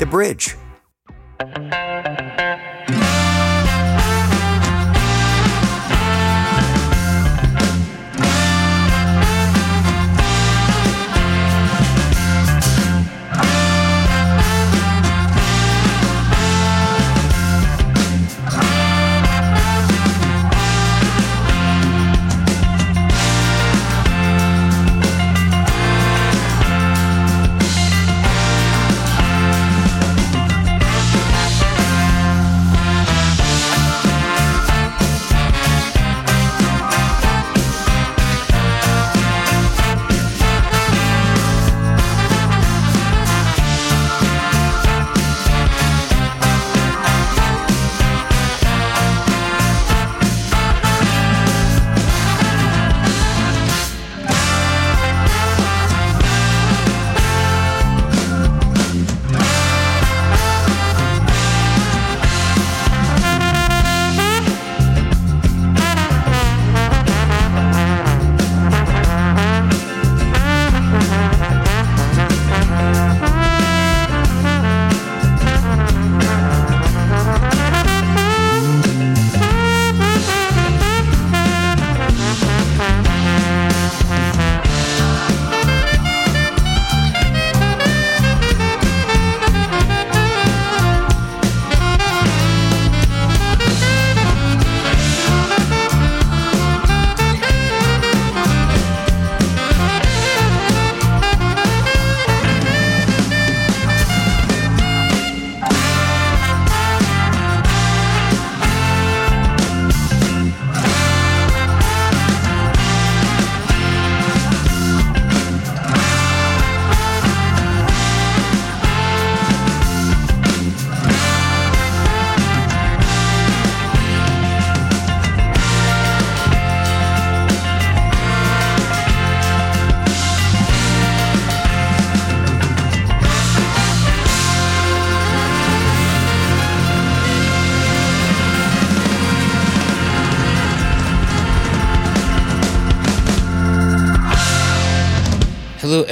The Bridge.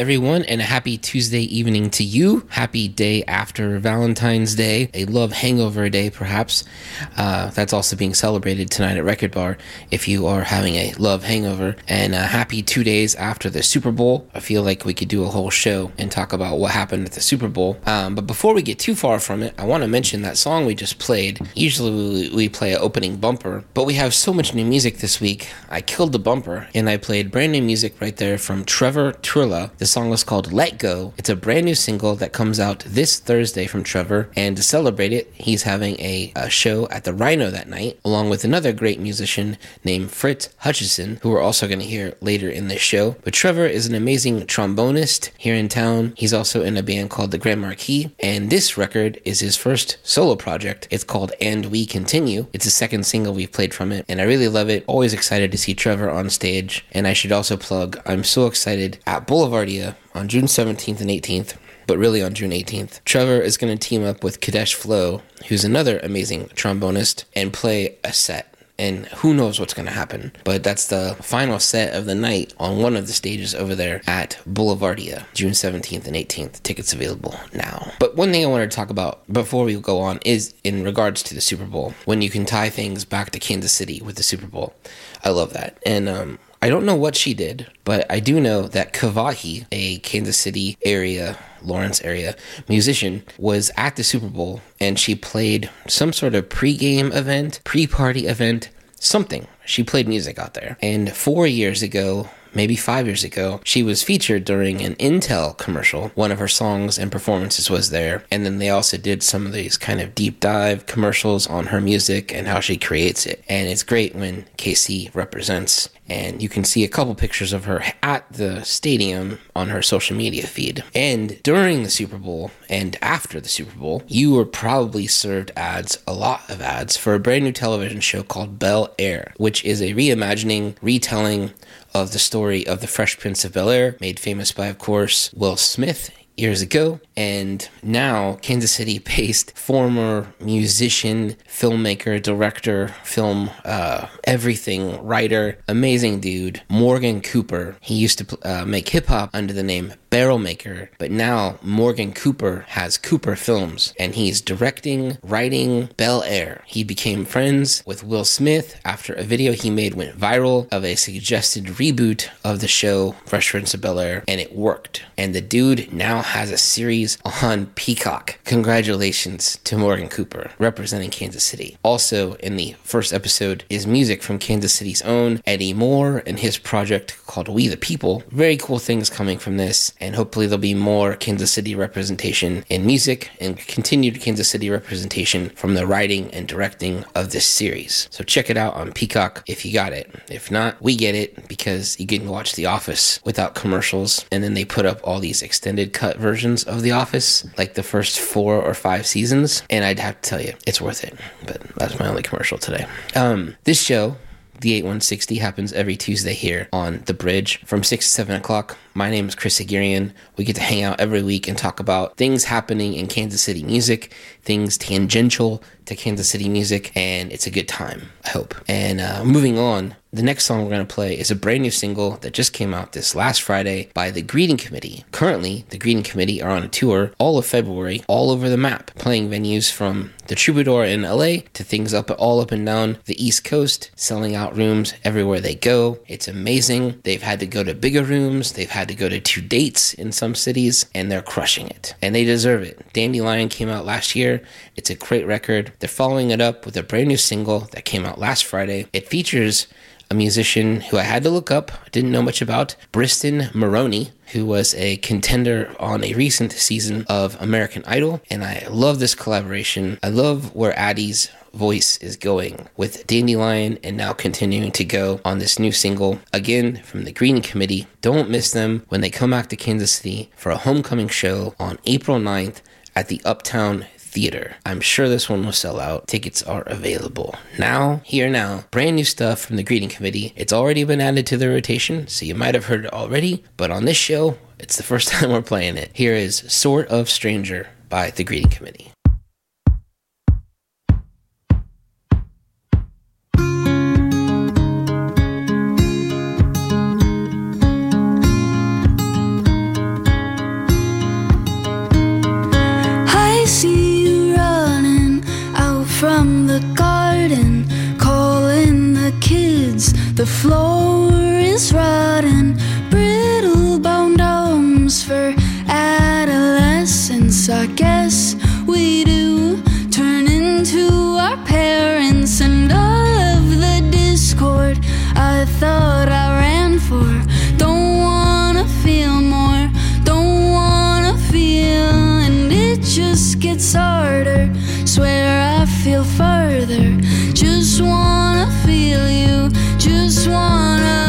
Everyone, and a happy Tuesday evening to you. Happy day after Valentine's Day, a love hangover day, perhaps. Uh, that's also being celebrated tonight at Record Bar if you are having a love hangover. And uh, happy two days after the Super Bowl. I feel like we could do a whole show and talk about what happened at the Super Bowl. Um, but before we get too far from it, I want to mention that song we just played. Usually we, we play an opening bumper, but we have so much new music this week. I killed the bumper and I played brand new music right there from Trevor Turla the is called Let Go. It's a brand new single that comes out this Thursday from Trevor. And to celebrate it, he's having a, a show at the Rhino that night, along with another great musician named Fritz Hutchison, who we're also going to hear later in this show. But Trevor is an amazing trombonist here in town. He's also in a band called the Grand Marquis. And this record is his first solo project. It's called And We Continue. It's the second single we've played from it. And I really love it. Always excited to see Trevor on stage. And I should also plug, I'm so excited at Boulevard On June 17th and 18th, but really on June 18th. Trevor is going to team up with Kadesh Flow, who's another amazing trombonist, and play a set. And who knows what's going to happen. But that's the final set of the night on one of the stages over there at Boulevardia, June 17th and 18th. Tickets available now. But one thing I wanted to talk about before we go on is in regards to the Super Bowl, when you can tie things back to Kansas City with the Super Bowl. I love that. And um, I don't know what she did, but I do know that Kawehi, a Kansas City area, Lawrence area musician, was at the Super Bowl and she played some sort of pre-game event, pre-party event, something. She played music out there. And four years ago, maybe five years ago, she was featured during an Intel commercial. One of her songs and performances was there. And then they also did some of these kind of deep dive commercials on her music and how she creates it. And it's great when KC represents. And you can see a couple pictures of her at the stadium on her social media feed. And during the Super Bowl and after the Super Bowl, you were probably served ads, a lot of ads, for a brand new television show called Bel Air, which is a reimagining, retelling of the story of the Fresh Prince of Bel Air, made famous by, of course, Will Smith years ago. And now, Kansas City based former musician, filmmaker, director, film, uh, everything, writer, amazing dude, Morgan Cooper. He used to uh, make hip hop under the name Barrel Maker, but now Morgan Cooper has Cooper Films and he's directing, writing Bel Air. He became friends with Will Smith after a video he made went viral of a suggested reboot of the show Fresh Prince of Bel Air, and it worked. And the dude now has a series on Peacock. Congratulations to Morgan Cooper representing Kansas City. Also, in the first episode is music from Kansas City's own Eddie Moore and his project called We the People. Very cool things coming from this, and hopefully there'll be more Kansas City representation in music and continued Kansas City representation from the writing and directing of this series. So check it out on Peacock if you got it. If not, we get it because you can watch The Office without commercials, and then they put up all these extended cut versions of The Office, like the first four or five seasons, and I'd have to tell you, it's worth it. But that's my only commercial today. Um, this show the 8160 happens every Tuesday here on The Bridge from 6 to 7 o'clock. My name is Chris Haghirian. We get to hang out every week and talk about things happening in Kansas City music, things tangential to Kansas City music, and it's a good time, I hope. And uh, moving on, the next song we're going to play is a brand new single that just came out this last Friday by the Greeting Committee. Currently, the Greeting Committee are on a tour all of February, all over the map, playing venues from the Troubadour in LA to things up all up and down the East Coast, selling out rooms everywhere they go. It's amazing. They've had to go to bigger rooms, they've had to go to two dates in some cities, and they're crushing it. And they deserve it. Dandelion came out last year. It's a great record. They're following it up with a brand new single that came out last Friday. It features a musician who I had to look up, didn't know much about, Briston Maroney, who was a contender on a recent season of American Idol. And I love this collaboration. I love where Addie's voice is going with Dandelion and now continuing to go on this new single again from the Greeting Committee. Don't miss them when they come back to Kansas City for a homecoming show on April 9th at the Uptown Theater. I'm sure this one will sell out. Tickets are available now, here now. Brand new stuff from the Greeting Committee. It's already been added to the rotation, so you might have heard it already, but on this show, it's the first time we're playing it. Here is Sort of Stranger by the Greeting Committee. Floor is rotten, brittle boned homes for adolescents. I guess we do turn into our parents and all of the discord I thought I ran for. Don't wanna feel more, don't wanna feel, and it just gets harder. Swear I feel further. Just wanna feel you, wanna.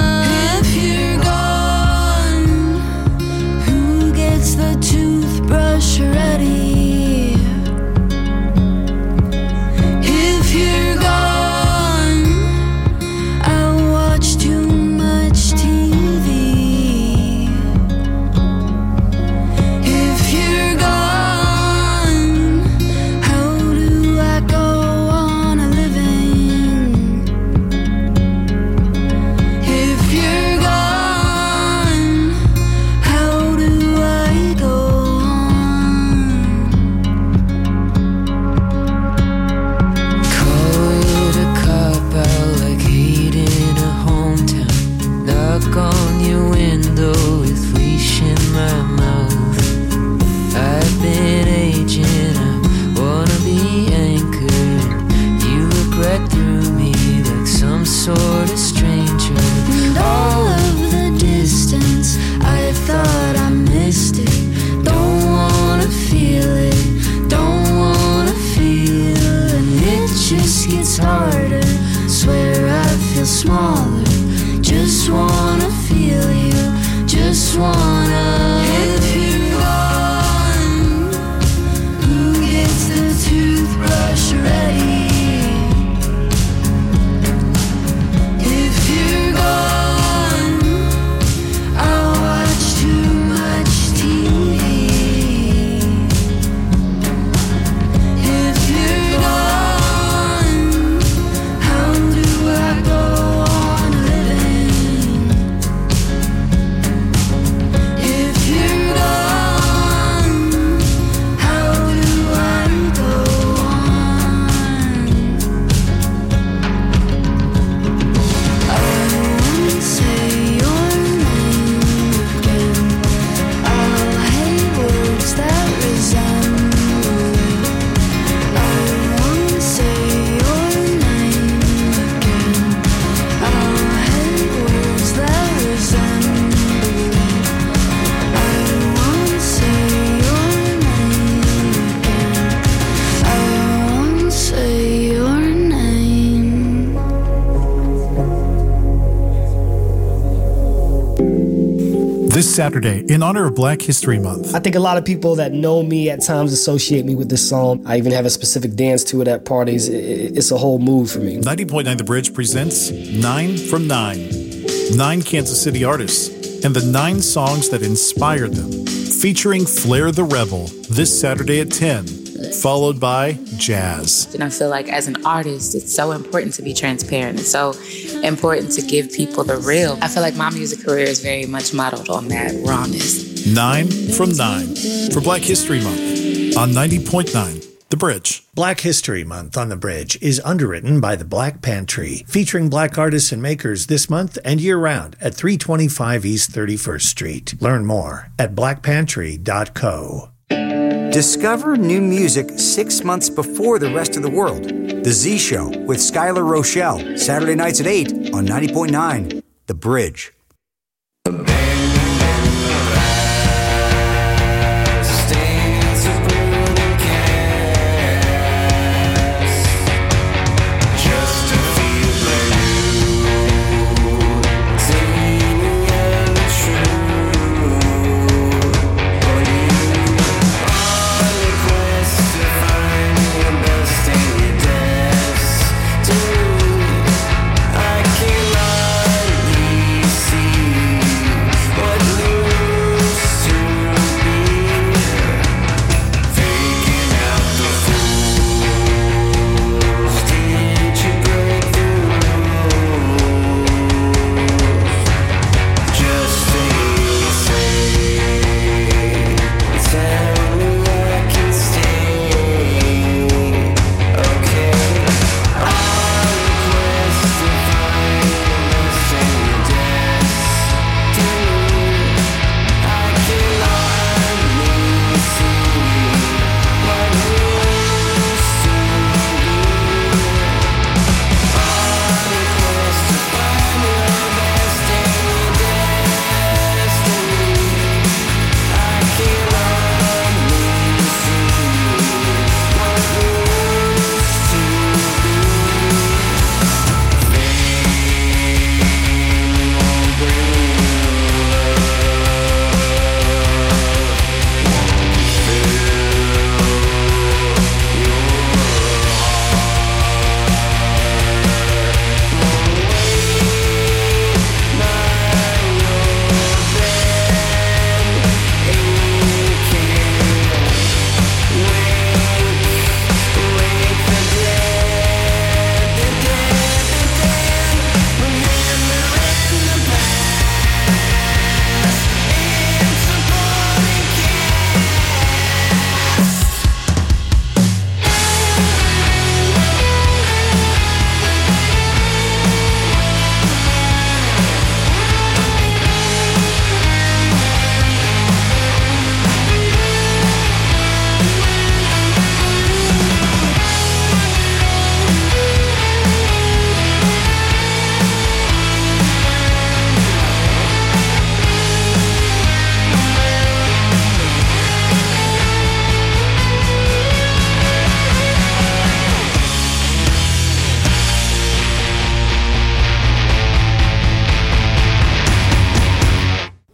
Saturday in honor of Black History Month. I think a lot of people that know me at times associate me with this song. I even have a specific dance to it at parties. It's a whole mood for me. 90.9 The Bridge presents Nine from Nine. Nine Kansas City artists and the nine songs that inspired them, featuring Flair the Rebel this Saturday at 10 followed by jazz. And I feel like as an artist, it's so important to be transparent. It's so important to give people the real. I feel like my music career is very much modeled on that rawness. Nine from nine for Black History Month on 90.9 The Bridge. Black History Month on The Bridge is underwritten by the Black Pantry, featuring black artists and makers this month and year round at 325 East 31st Street. Learn more at blackpantry.co. Discover new music six months before the rest of the world. The Z Show with Skylar Rochelle, Saturday nights at 8 on 90.9 The Bridge.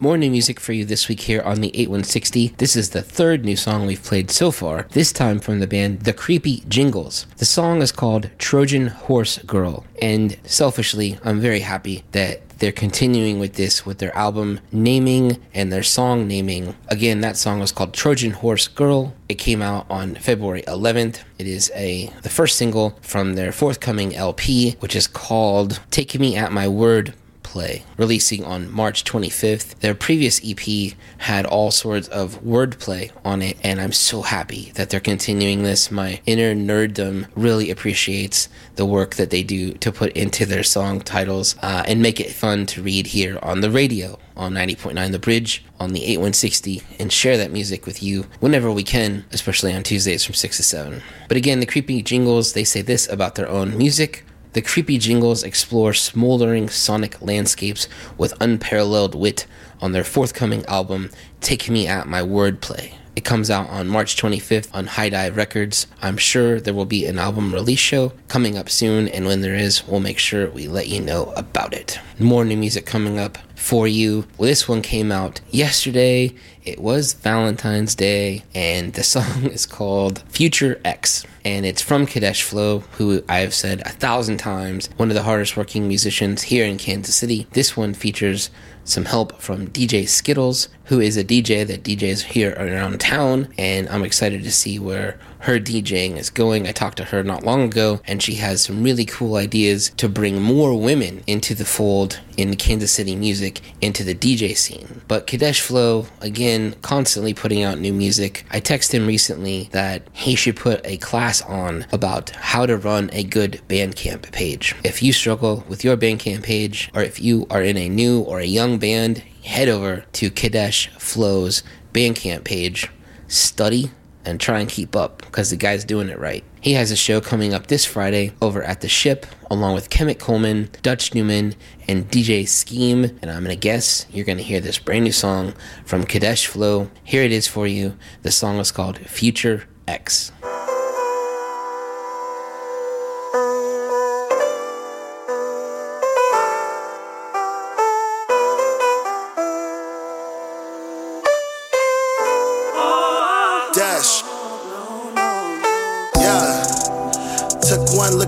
More new music for you this week here on the 8160. This is the third new song we've played so far, this time from the band The Creepy Jingles. The song is called Trojan Horse Girl, and selfishly, I'm very happy that they're continuing with this with their album naming and their song naming. Again, that song was called Trojan Horse Girl. It came out on February 11th. It is a the first single from their forthcoming LP, which is called Take Me at My Word Play, releasing on March 25th. Their previous EP had all sorts of wordplay on it, and I'm so happy that they're continuing this. My inner nerddom really appreciates the work that they do to put into their song titles uh, and make it fun to read here on the radio on 90.9 The Bridge on the 8160 and share that music with you whenever we can, especially on Tuesdays from 6 to 7. But again, the creepy jingles, they say this about their own music. The creepy jingles explore smoldering sonic landscapes with unparalleled wit on their forthcoming album, Take Me at My Wordplay. It comes out on March 25th on High Dive Records. I'm sure there will be an album release show coming up soon, and when there is, we'll make sure we let you know about it. More new music coming up for you. This one came out yesterday. It was Valentine's Day, and the song is called Future X. And it's from Kadesh Flow, who I've said a thousand times, one of the hardest working musicians here in Kansas City. This one features some help from DJ Skittles, who is a DJ that DJs here around town, and I'm excited to see where her DJing is going. I talked to her not long ago, and she has some really cool ideas to bring more women into the fold in Kansas City music, into the DJ scene. But Kadesh Flow, again, constantly putting out new music. I texted him recently that he should put a class on about how to run a good Bandcamp page. If you struggle with your Bandcamp page, or if you are in a new or a young band, head over to Kadesh Flow's Bandcamp page, study and try and keep up because the guy's doing it right. He has a show coming up this Friday over at the Ship, along with Kemet Coleman, Dutch Newman, and DJ Scheme. And I'm gonna guess you're gonna hear this brand new song from Kadesh Flow. Here it is for you. The song is called Future X.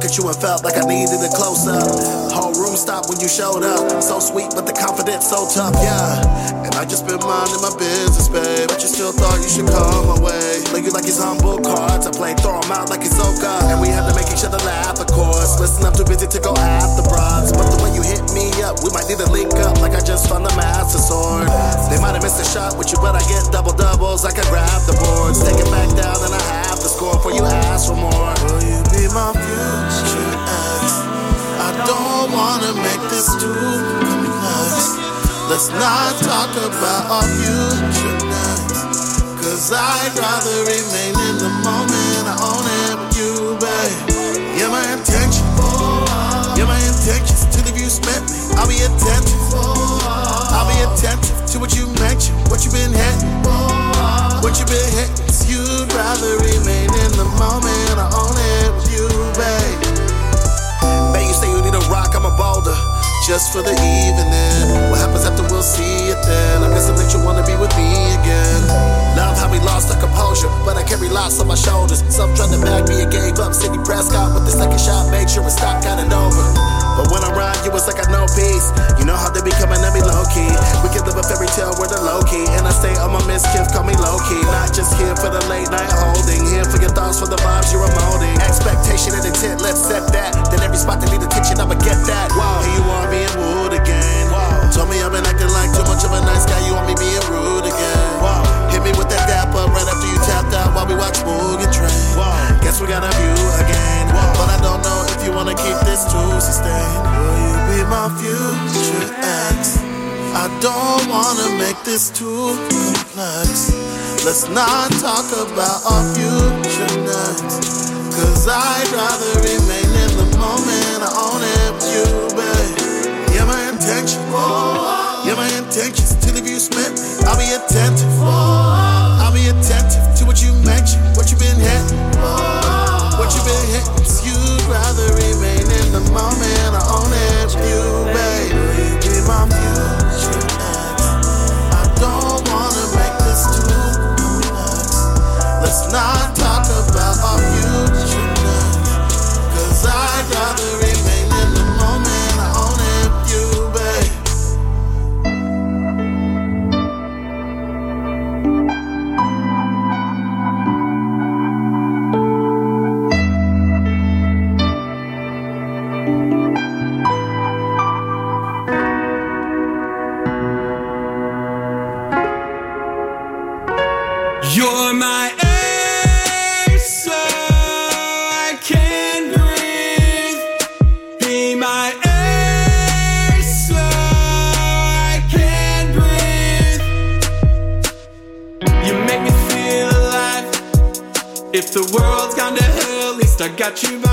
at you and felt like I needed a close up. Whole room stopped when you showed up. So sweet, but the confidence so tough, yeah. And I just been minding my business, babe. But you still thought you should come my way. You like it's humble cards. I play, throw 'em out like it's Oka. And we had to make each other laugh, of course. Listen, I'm too busy to go after broads. But the way you hit me up, we might need to link up like I just found the master sword. They might have missed a shot with you, but I get double doubles. I can grab the boards. Take it back down, and I have the score for you ask for more. Will you be my future wanna make this too complex. Let's not talk about our future next. Cause I'd rather remain in the moment. I own it with you, babe. Yeah, my intention. Yeah, my intentions. Till if you spent me, I'll be attentive. I'll be attentive to what you mentioned, what you been hitting, what you been hitting. You'd rather remain in the moment. Just for the evening. What happens after we'll see it then. I'm guessing that you wanna be with me again. How we lost our composure, but I carry lots on my shoulders. Some tried to bag me and gave up. Sidney Prescott with the second shot, made sure it stopped, got it over. But when I'm around you, it's like I know peace. You know how they be coming at me low key. We can live a fairy tale where the low key. And I stay on my miskiff, call me low key. Not just here for the late night holding. Here for your thoughts, for the vibes you're emoting. Expectation and intent, let's set that. Then every spot that need attention, I'ma get that. Wow. Here you are being wooed again. Wow. Told me I've been acting like too much of a nice guy. You want me being rude again. Wow. Hit me with that dap up right after you tapped out while we watch Mugen Train. Guess we got a view again. But I don't know if you wanna keep this to sustain. Will you be my future ex? I don't wanna make this too complex. Let's not talk about our future next. Cause I'd rather remain in the moment. I own it with you, babe. Yeah, my intention. Yeah, my intentions. You spent I'll be attentive. I'll be attentive to what you mentioned, what you been hitting, what you been hitting. You'd rather remain in the moment. I own it you, you be my future? I don't wanna make this too complex. Let's not talk about our future I got you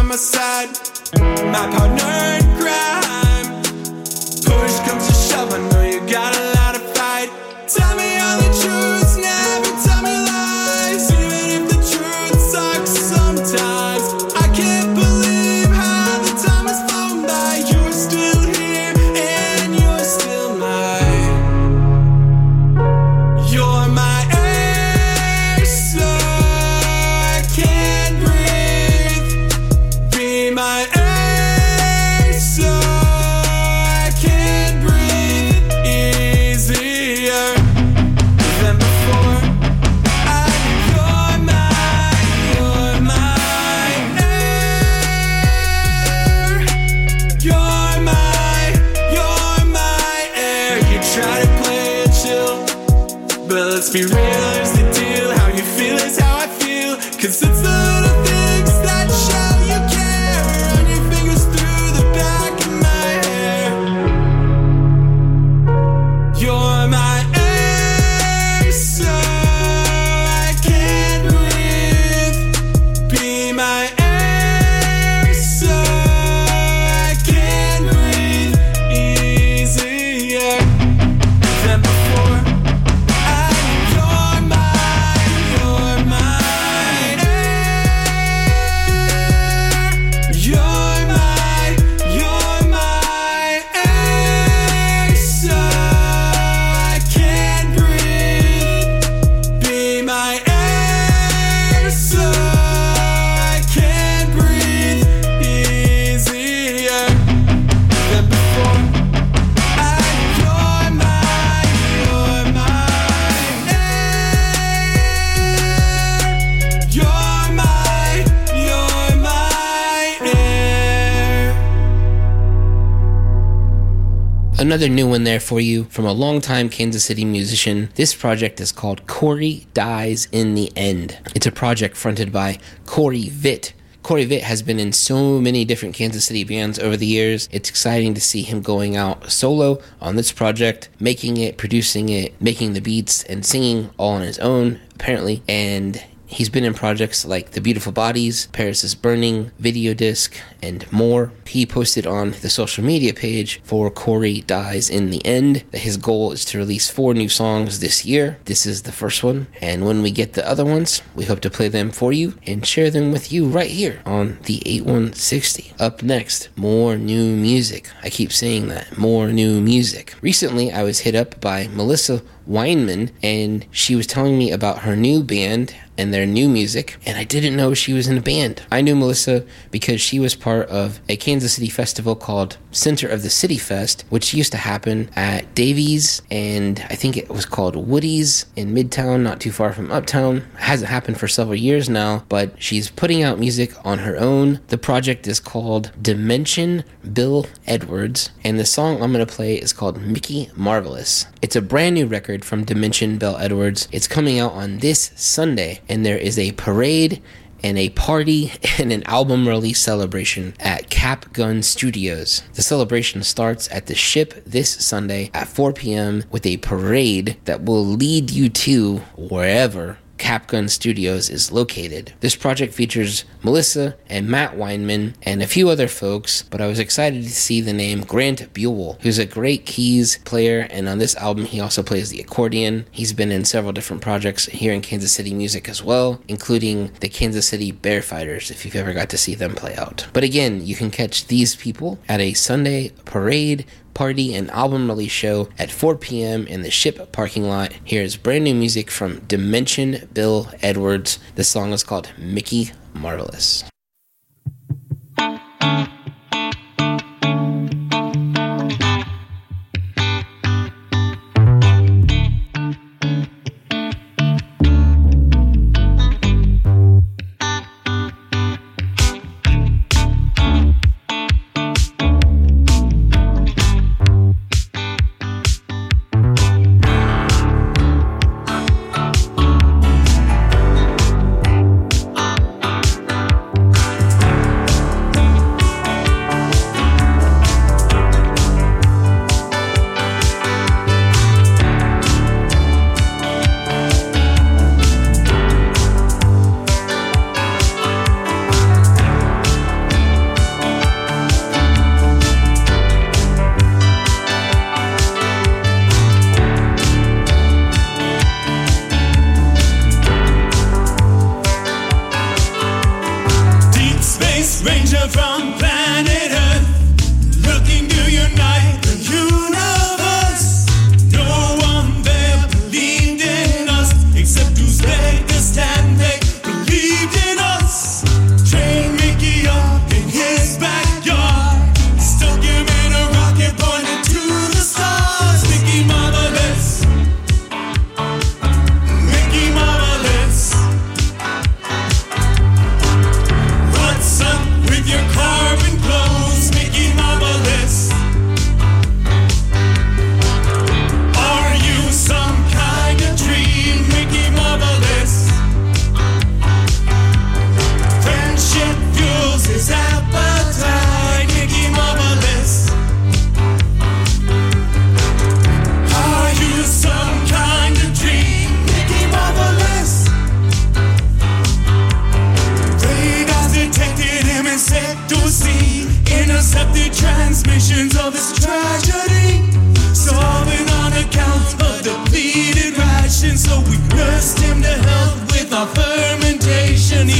Another new one there for you from a longtime Kansas City musician. This project is called Corey Dies in the End. It's a project fronted by Corey Vitt. Corey Vitt has been in so many different Kansas City bands over the years. It's exciting to see him going out solo on this project, making it, producing it, making the beats, and singing all on his own, apparently. And He's been in projects like The Beautiful Bodies, Paris is Burning, Video Disc, and more. He posted on the social media page for Corey Dies in the End that his goal is to release four new songs this year. This is the first one, and when we get the other ones, we hope to play them for you and share them with you right here on the 8160. Up next, more new music. I keep saying that, more new music. Recently, I was hit up by Melissa Weinman, and she was telling me about her new band and their new music, and I didn't know she was in a band. I knew Melissa because she was part of a Kansas City festival called Center of the City Fest, which used to happen at Davies, and I think it was called Woody's in Midtown, not too far from Uptown. It hasn't happened for several years now, but she's putting out music on her own. The project is called Dimension Bill Edwards, and the song I'm going to play is called Mickey Marvelous. It's a brand new record from Dimension Bill Edwards. It's coming out on this Sunday, and there is a parade and a party and an album release celebration at Cap Gun Studios. The celebration starts at the ship this Sunday at 4 p.m. with a parade that will lead you to wherever Capgun Studios is located. This project features Melissa and Matt Weinman and a few other folks, but I was excited to see the name Grant Buell, who's a great keys player, and on this album he also plays the accordion. He's been in several different projects here in Kansas City music as well, including the Kansas City Bear Fighters, if you've ever got to see them play out. But again, you can catch these people at a Sunday parade party and album release show at 4 p.m. in the ship parking lot. Here's brand new music from Dimension Bill Edwards. The song is called Mickey Marvelous.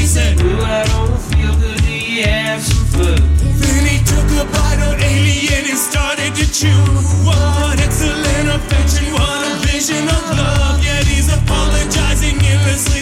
said, Ooh, I don't feel good, do you have some food? Then he took a bite of alien and started to chew. What excellent affection, what a vision of love. Yet he's apologizing endlessly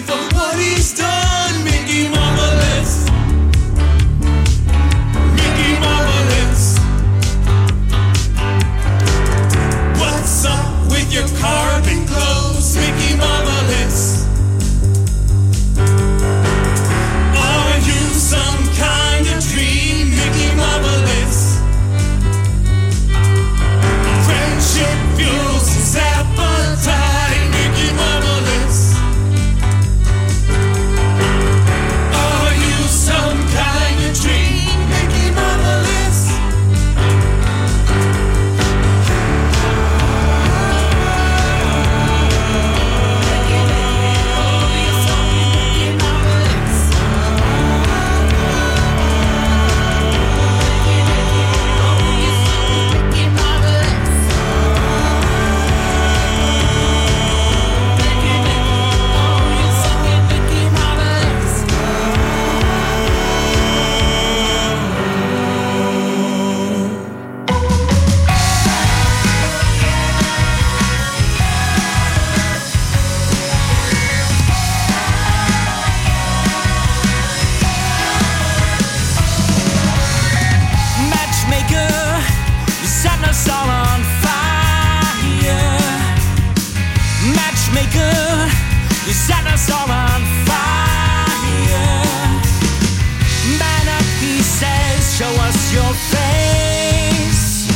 Show us your face.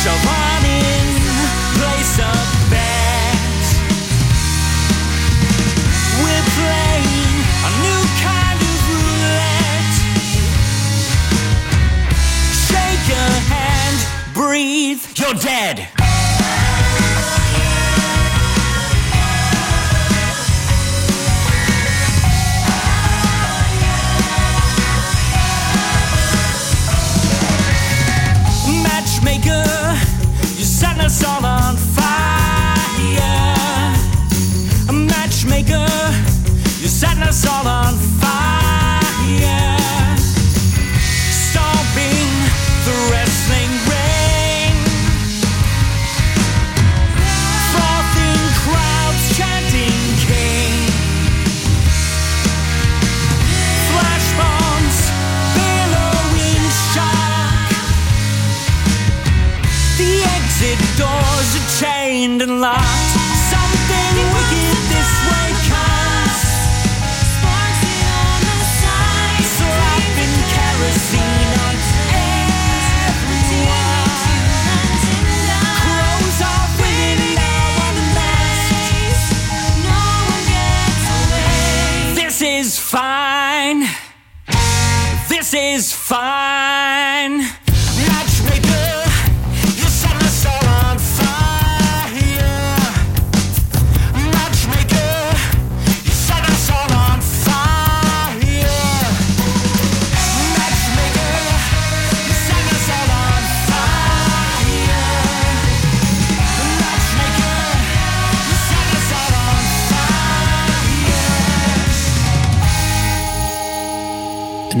Shove on in place a bet. We're playing a new kind of roulette. Shake a hand, breathe, you're dead. Us all on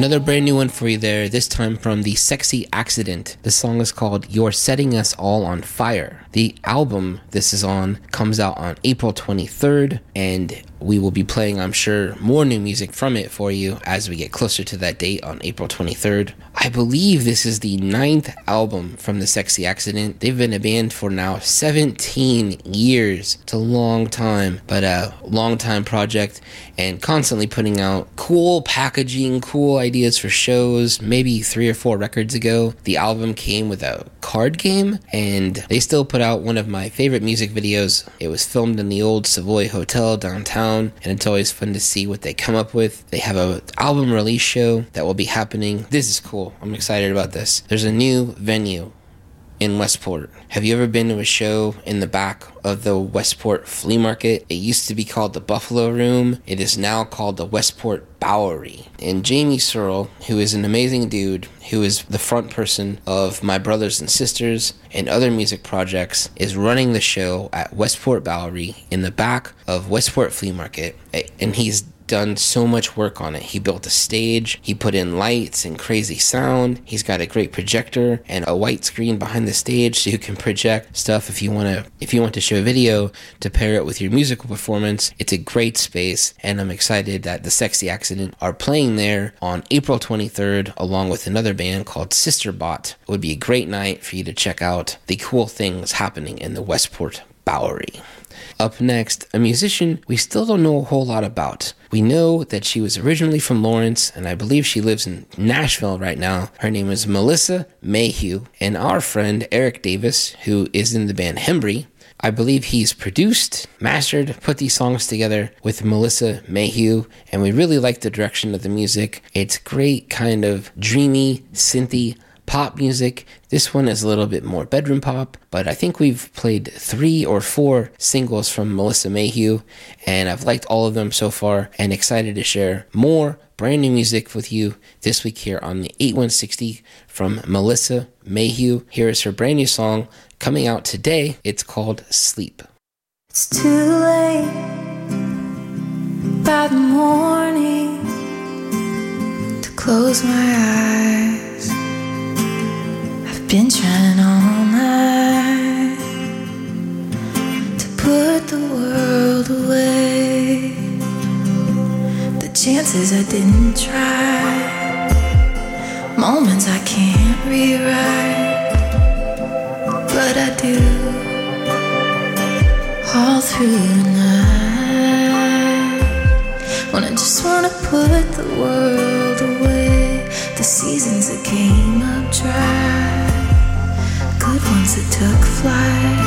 Another brand new one for you there, this time from the Sexy Accident. The song is called You're Setting Us All on Fire. The album this is on comes out on April 23rd, and we will be playing, I'm sure, more new music from it for you as we get closer to that date on April 23rd. I believe this is the ninth album from the Sexy Accident. They've been a band for now 17 years. It's a long time, but a long time project and constantly putting out cool packaging, cool ideas for shows. Maybe three or four records ago, the album came with a card game, and they still put out one of my favorite music videos. It was filmed in the old Savoy Hotel downtown, and it's always fun to see what they come up with. They have a album release show that will be happening. This is cool. I'm excited about this. There's a new venue in Westport. Have you ever been to a show in the back of the Westport Flea Market? It used to be called the Buffalo Room. It is now called the Westport Bowery. And Jamie Searle, who is an amazing dude, who is the front person of My Brothers and Sisters and other music projects, is running the show at Westport Bowery in the back of Westport Flea Market. And he's done so much work on it. He built a stage, he put in lights and crazy sound. He's got a great projector and a white screen behind the stage so you can project stuff if you want to if you want to show a video to pair it with your musical performance. It's a great space and I'm excited that the Sexy Accident are playing there on April 23rd along with another band called Sister Bot. It would be a great night for you to check out the cool things happening in the Westport Bowery. Up next, a musician we still don't know a whole lot about. We know that she was originally from Lawrence, and I believe she lives in Nashville right now. Her name is Melissa Mayhew, and our friend Eric Davis, who is in the band Hembree, I believe he's produced, mastered, put these songs together with Melissa Mayhew, and we really like the direction of the music. It's great, kind of dreamy, synthy pop music. This one is a little bit more bedroom pop, but I think we've played three or four singles from Melissa Mayhew, and I've liked all of them so far and excited to share more brand new music with you this week here on the 8160 from Melissa Mayhew. Here is her brand new song coming out today. It's called Sleep. It's too late by the morning to close my eyes. Been trying all night to put the world away. The chances I didn't try, moments I can't rewrite, but I do all through the night. When I just wanna put the world away, the seasons that came up dry, ones that took flight,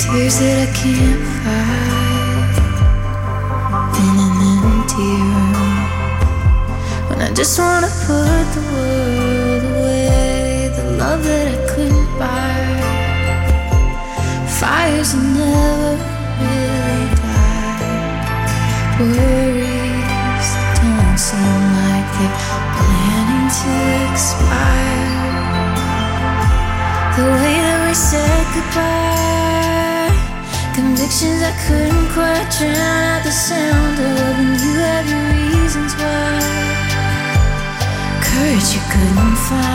tears that I can't fight in an empty room. When I just wanna put the world away, the love that I couldn't.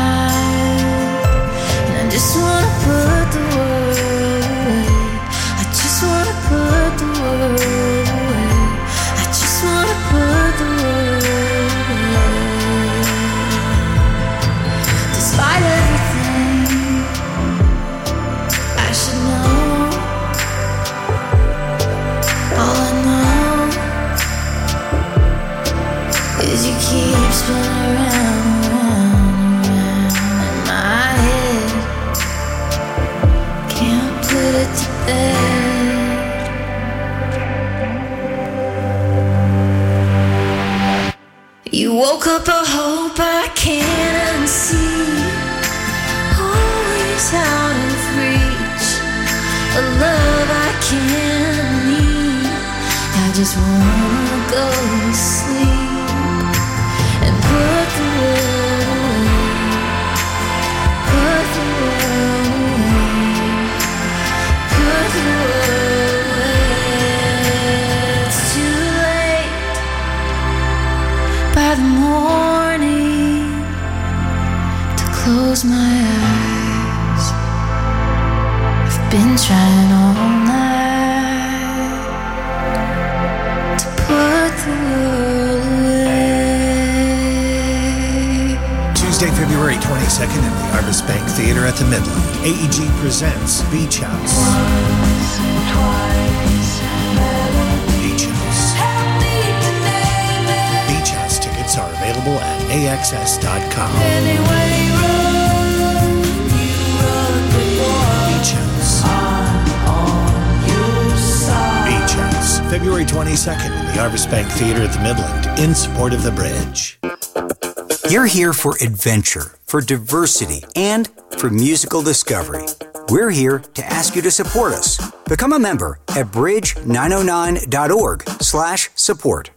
And I just wanna put just wanna go to sleep and put the world away. Put the world away. Put the world away. It's too late by the morning to close my eyes. I've been trying all night February 22nd in the Arvest Bank Theater at the Midland. AEG presents Beach House. Beach House. Beach House tickets are available at AXS.com. Beach House. Beach House. February 22nd in the Arvest Bank Theater at the Midland in support of the bridge. You're here for adventure, for diversity, and for musical discovery. We're here to ask you to support us. Become a member at bridge909.org slash support.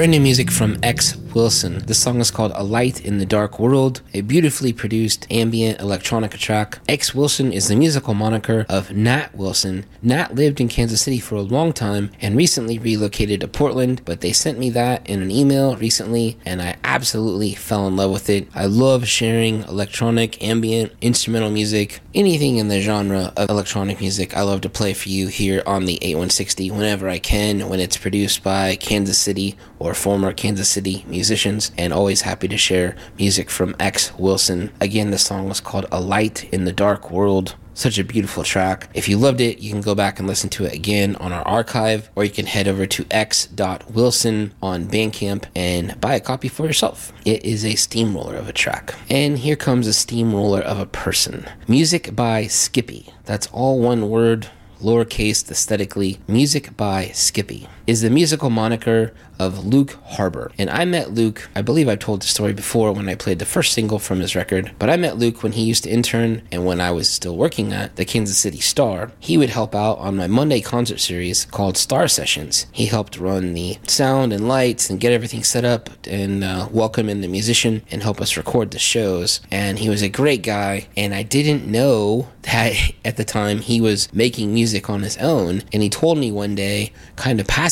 Brand new music from X Wilson. This song is called A Light in the Dark World, a beautifully produced ambient electronica track. X Wilson is the musical moniker of Nat Wilson. Nat lived in Kansas City for a long time and recently relocated to Portland, but they sent me that in an email recently and I absolutely fell in love with it. I love sharing electronic, ambient, instrumental music, anything in the genre of electronic music. I love to play for you here on the 8160 whenever I can when it's produced by Kansas City or former Kansas City musicians, and always happy to share music from X Wilson. Again, the song was called A Light in the Dark World. Such a beautiful track. If you loved it, you can go back and listen to it again on our archive, or you can head over to x.wilson on Bandcamp and buy a copy for yourself. It is a steamroller of a track. And here comes a steamroller of a person. Music by Skippy. That's all one word, lowercase aesthetically. Music by Skippy is the musical moniker of Luke Harbor. And I met Luke, I believe I've told the story before when I played the first single from his record, but I met Luke when he used to intern and when I was still working at the Kansas City Star. He would help out on my Monday concert series called Star Sessions. He helped run the sound and lights and get everything set up and uh, welcome in the musician and help us record the shows. And he was a great guy, and I didn't know that at the time he was making music on his own. And he told me one day, kind of passively,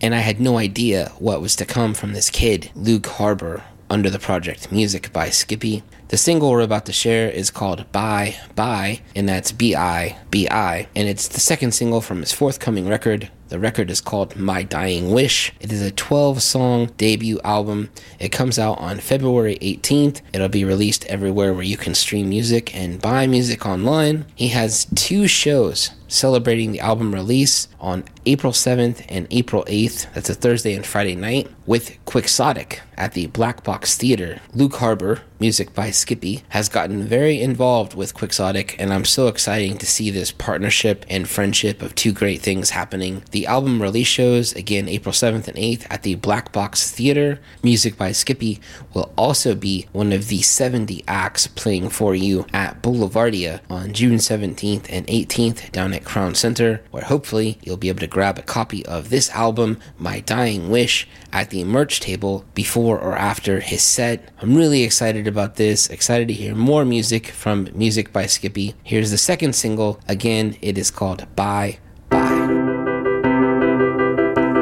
and I had no idea what was to come from this kid, Luke Harbor, under the project Music by Skippy. The single we're about to share is called Bye Bye, and that's B I B I, and it's the second single from his forthcoming record. The record is called My Dying Wish. It is a 12 song debut album. It comes out on February 18th. It'll be released everywhere where you can stream music and buy music online. He has two shows celebrating the album release on April 7th and April 8th. That's a Thursday and Friday night with Quixotic at the Black Box Theater. Luke Harbor, music by Skippy, has gotten very involved with Quixotic, and I'm so excited to see this partnership and friendship of two great things happening. The album release shows, again, April 7th and 8th at the Black Box Theater. Music by Skippy will also be one of the 70 acts playing for you at Boulevardia on June 17th and 18th down at Crown Center, where hopefully you'll be able to grab a copy of this album, My Dying Wish, at the merch table before or after his set. I'm really excited about this, excited to hear more music from Music by Skippy. Here's the second single. Again, it is called Bye Bye.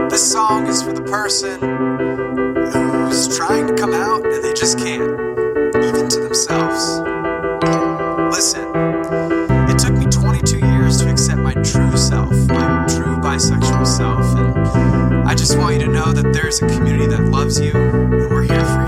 This song is for the person who's trying to come out and they just can't, even to themselves. Listen, it took me 22 years to accept my true self, my true bisexual self, and I just want you to know that there's a community that loves you, and we're here for you.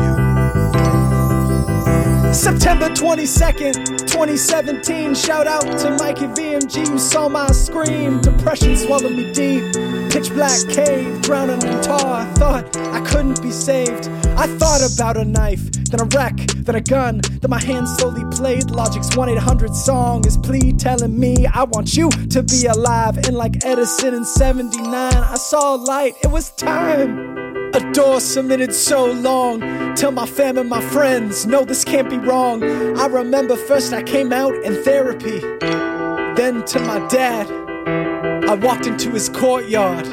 September 22nd, 2017. Shout out to Mikey VMG you saw my scream. Depression swallowed me deep. Pitch black cave, drowning in tar. I Thought I couldn't be saved. I thought about a knife, then a wreck, then a gun. Then my hand slowly played Logic's 1 800 song. His plea telling me I want you to be alive. And like Edison in 79, I saw a light. It was time. A door cemented so long. Tell my fam and my friends, no, this can't be wrong. I remember first I came out in therapy. Then to my dad, I walked into his courtyard.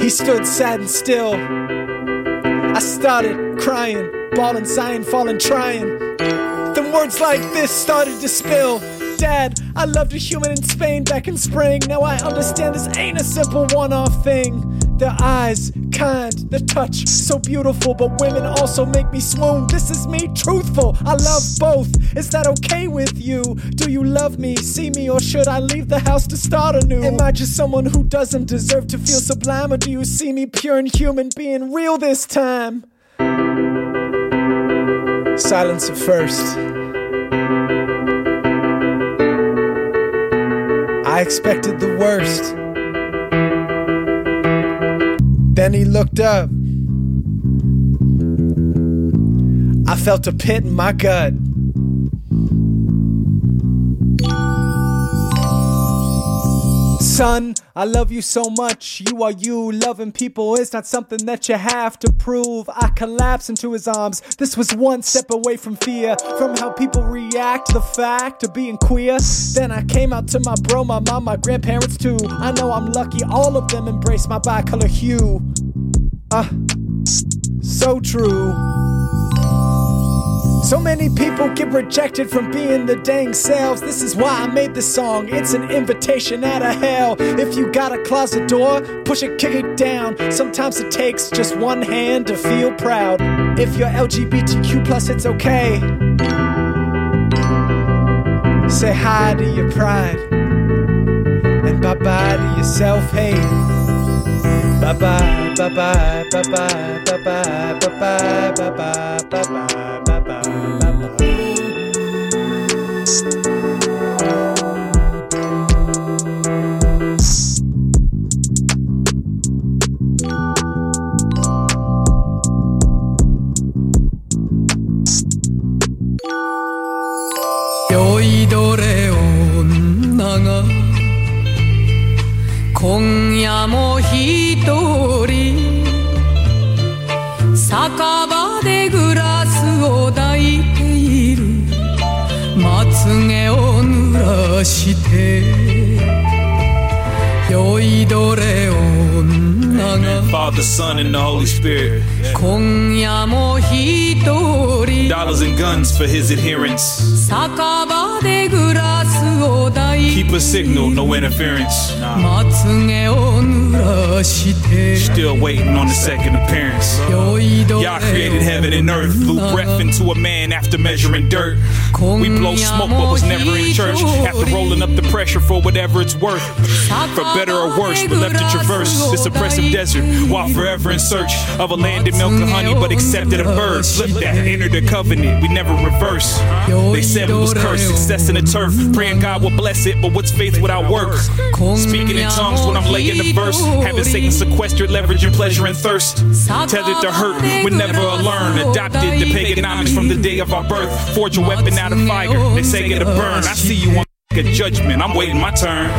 He stood sad and still. I started crying, bawling, sighing, falling, trying. Then words like this started to spill. Dad, I loved a human in Spain back in spring. Now I understand this ain't a simple one off thing. Their eyes, kind, their touch, so beautiful, but women also make me swoon. This is me, truthful. I love both. Is that okay with you? Do you love me, see me, or should I leave the house to start anew? Am I just someone who doesn't deserve to feel sublime, or do you see me pure and human, being real this time? Silence at first. I expected the worst. Then he looked up. I felt a pit in my gut. Son, I love you so much. You are you. Loving people is not something that you have to prove. I collapse into his arms. This was one step away from fear, from how people react to the fact of being queer. Then I came out to my bro, my mom, my grandparents too. I know I'm lucky, all of them embrace my bicolor hue. Uh, so true. So many people get rejected from being the dang selves. This is why I made this song. It's an invitation out of hell. If you got a closet door, push it, kick it down. Sometimes it takes just one hand to feel proud. If you're LGBTQ plus, it's okay. Say hi to your pride and bye bye to your self hate. Bye bye, bye bye, bye bye, bye bye, bye bye, bye bye, bye bye. 今夜も一人」「酒場でグラスを抱いている」「まつげを濡らして」「酔いどれ女が Father, Son, and the Holy Spirit. 今夜も一人」Dollars and guns for his adherents. 酒場でグラスを抱い Keep a signal, no interference. Nah. Still waiting on the second appearance. Y'all created heaven and earth, blew breath into a man after measuring dirt. We blow smoke, but was never in church. After rolling up the pressure for whatever it's worth. For better or worse, but left to traverse this oppressive desert while forever in search of a land of milk and honey, but accepted a bird. Flip that, entered a covenant, we never reverse. They said it was cursed, success in the turf. Praying God will bless it, but what's faith without works? Speaking in tongues when I'm laying the verse, having Satan sequestered, leveraging pleasure and thirst. Tethered to hurt, we never learned. Adopted the paganomics from the day of our birth. Forge a weapon out of fire, they say it'll burn. I see you on a judgment, I'm waiting my turn.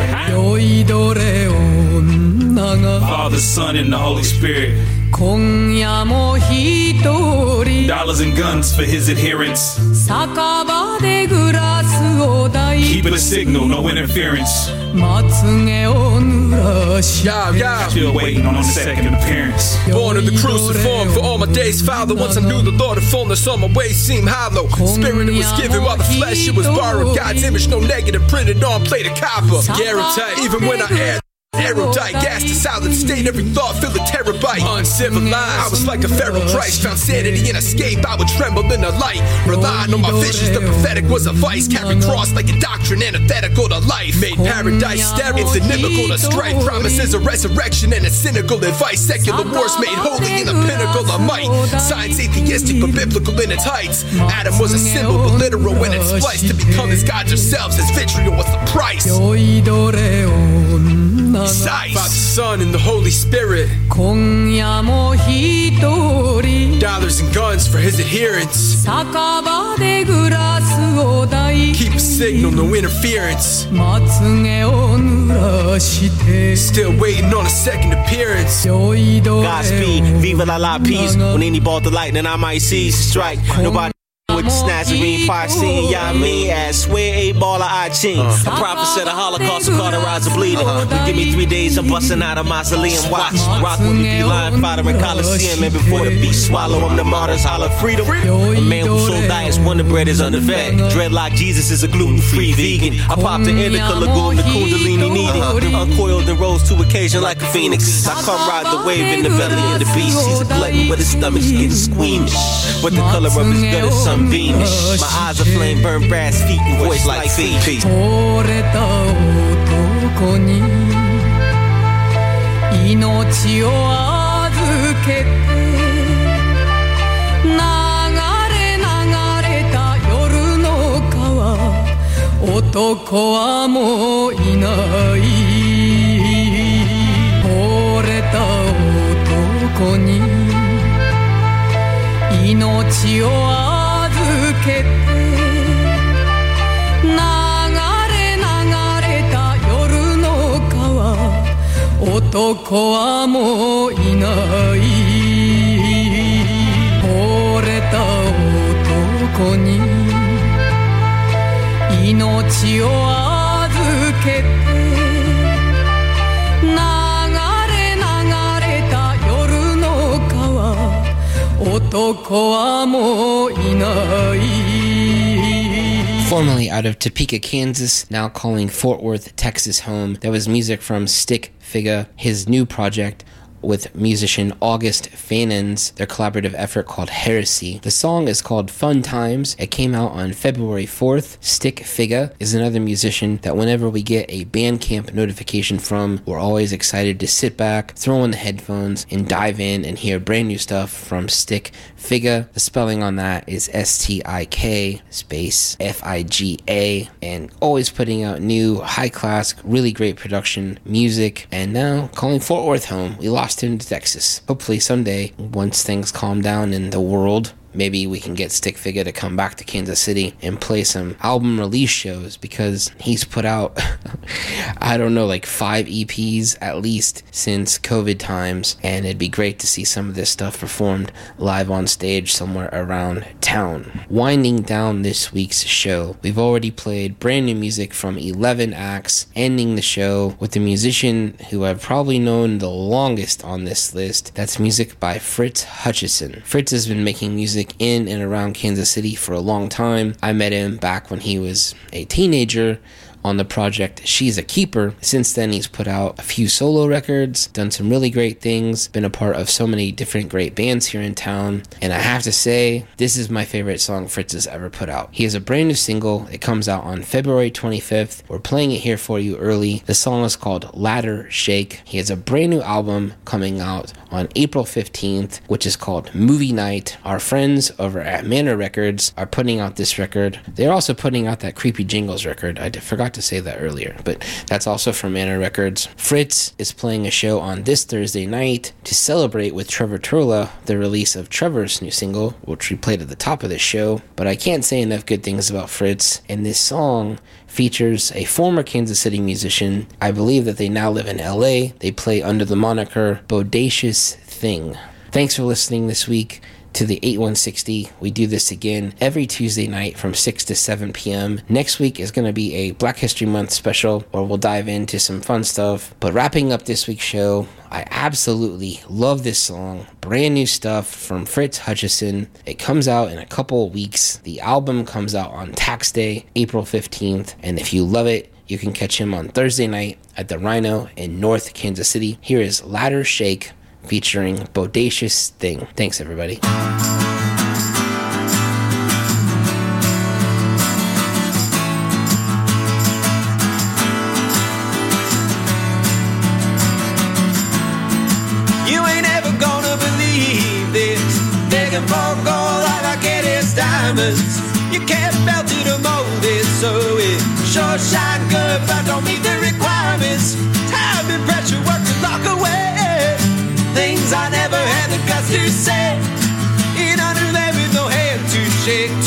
Father, Son, and the Holy Spirit. Dollars and guns for his adherents. Keeping a signal, no interference. Yeah, yeah. Still waiting on a second appearance. Born in the cruciform for all my days, father. Once I knew the Lord of fullness, all my ways seemed hollow. Spirit it was given, while the flesh it was borrowed. God's image, no negative, printed on plate of copper. Guaranteed, even when I add. Erudite, gas to solid state, every thought filled a terabyte. Uncivilized, I was like a feral Christ, found sanity in escape. I would tremble in the light, relying on my visions. The prophetic was a vice, carried cross like a doctrine, antithetical to life. Made paradise sterile, it's inimical to strife. Promises a resurrection and a cynical advice. Secular wars made holy in the pinnacle of might. Science atheistic but biblical in its heights. Adam was a symbol, but literal when it's spliced to become as gods yourselves. As vitriol was the price. Precise. About the Son and the Holy Spirit. Dollars and guns for his adherents. Keep a signal, no interference. Still waiting on a second appearance. Godspeed, viva la la peace. When any ball the lightning, I might seize strike. Nobody with the Snazarene part scene, yeah, I mean, ass swear eight baller I ching. Uh-huh. A prophet said a Holocaust will cauterize the bleeding. You give me three days, I'm busting out of mausoleum. Watch, rock with me, be lying, fighter in Coliseum. And before the beast swallow, I'm the martyr's holler freedom. A man who sold diets, wonder bread is underfed. Dreadlock Jesus is a gluten free vegan. I popped the indica lagoon, the kundalini needed. Uncoiled and rose to occasion like a phoenix. I come ride the wave in the belly of the beast. He's a glutton, but his stomach's getting squeamish. But the color of his gut is sunbeamish. My eyes are flame, burn brass feet, and voice like feet. 惚れた男に命を預けて流れ流れた夜の川男はもういない惚れた男に命を預けて流れ流れた夜の川。男はもういない。惚れた男に命を預けて。男はもういない Formerly out of Topeka, Kansas, now calling Fort Worth, Texas home. That was music from Stik Figa, his new project, with musician August Fanens, their collaborative effort called Heresy. The song is called Fun Times. It came out on February 4th. Stik Figa is another musician that whenever we get a Bandcamp notification from, we're always excited to sit back, throw on the headphones, and dive in and hear brand new stuff from Stik Figa. The spelling on that is S T I K space F I G A, and always putting out new, high class, really great production music. And now calling Fort Worth home. We lost him to Texas. Hopefully, someday, once things calm down in the world, maybe we can get Stik Figa to come back to Kansas City and play some album release shows because he's put out, I don't know, like five EPs at least since COVID times. And it'd be great to see some of this stuff performed live on stage somewhere around town. Winding down this week's show, we've already played brand new music from 11 acts, ending the show with the musician who I've probably known the longest on this list. That's music by Fritz Hutchison. Fritz has been making music music in and around Kansas City for a long time. I met him back when he was a teenager on the project She's a Keeper. Since then, he's put out a few solo records, done some really great things, been a part of so many different great bands here in town. And I have to say, this is my favorite song Fritz has ever put out. He has a brand new single. It comes out on February 25th. We're playing it here for you early. The song is called Ladder Shake. He has a brand new album coming out on April 15th, which is called Movie Night. Our friends over at Manor Records are putting out this record. They're also putting out that Creepy Jingles record. I forgot to say that earlier, but that's also from Manor Records. Fritz is playing a show on this Thursday night to celebrate with Trevor Turla the release of Trevor's new single, which we played at the top of the show. But I can't say enough good things about Fritz, and this song features a former Kansas City musician. I believe that they now live in LA. They play under the moniker Bodacious Thing. Thanks for listening this week to the 8160. We do this again every Tuesday night from 6 to 7 p.m. Next week is going to be a Black History Month special where we'll dive into some fun stuff. But wrapping up this week's show, I absolutely love this song. Brand new stuff from Fritz Hutchison. It comes out in a couple weeks. The album comes out on tax day, April 15th. And if you love it, you can catch him on Thursday night at the Rhino in North Kansas City. Here is Ladder Shake featuring Bodacious Thing. Thanks, everybody. Diamonds. You can't melt it or mold it, so it sure shine good, but don't meet the say. In under there with no hand to shake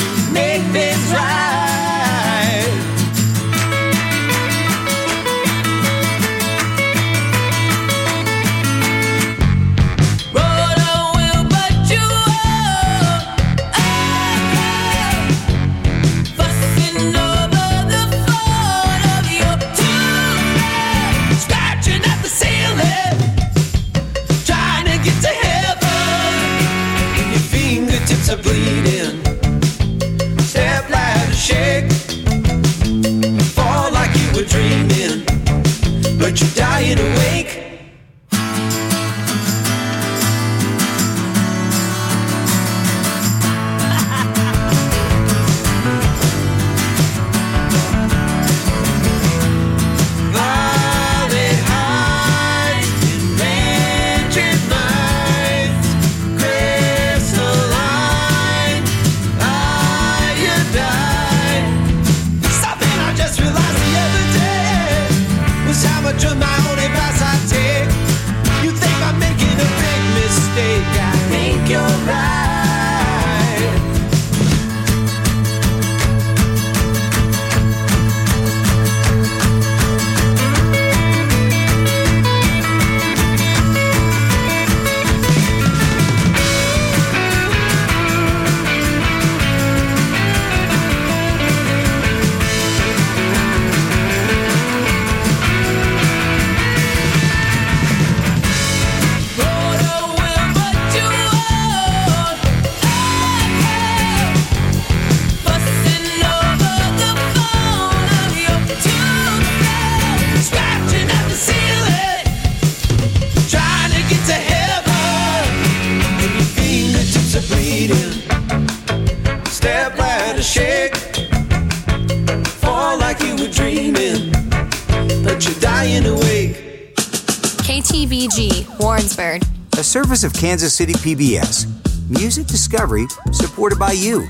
Kansas City PBS. Music discovery supported by you.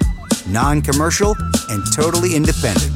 Non commercial and totally independent.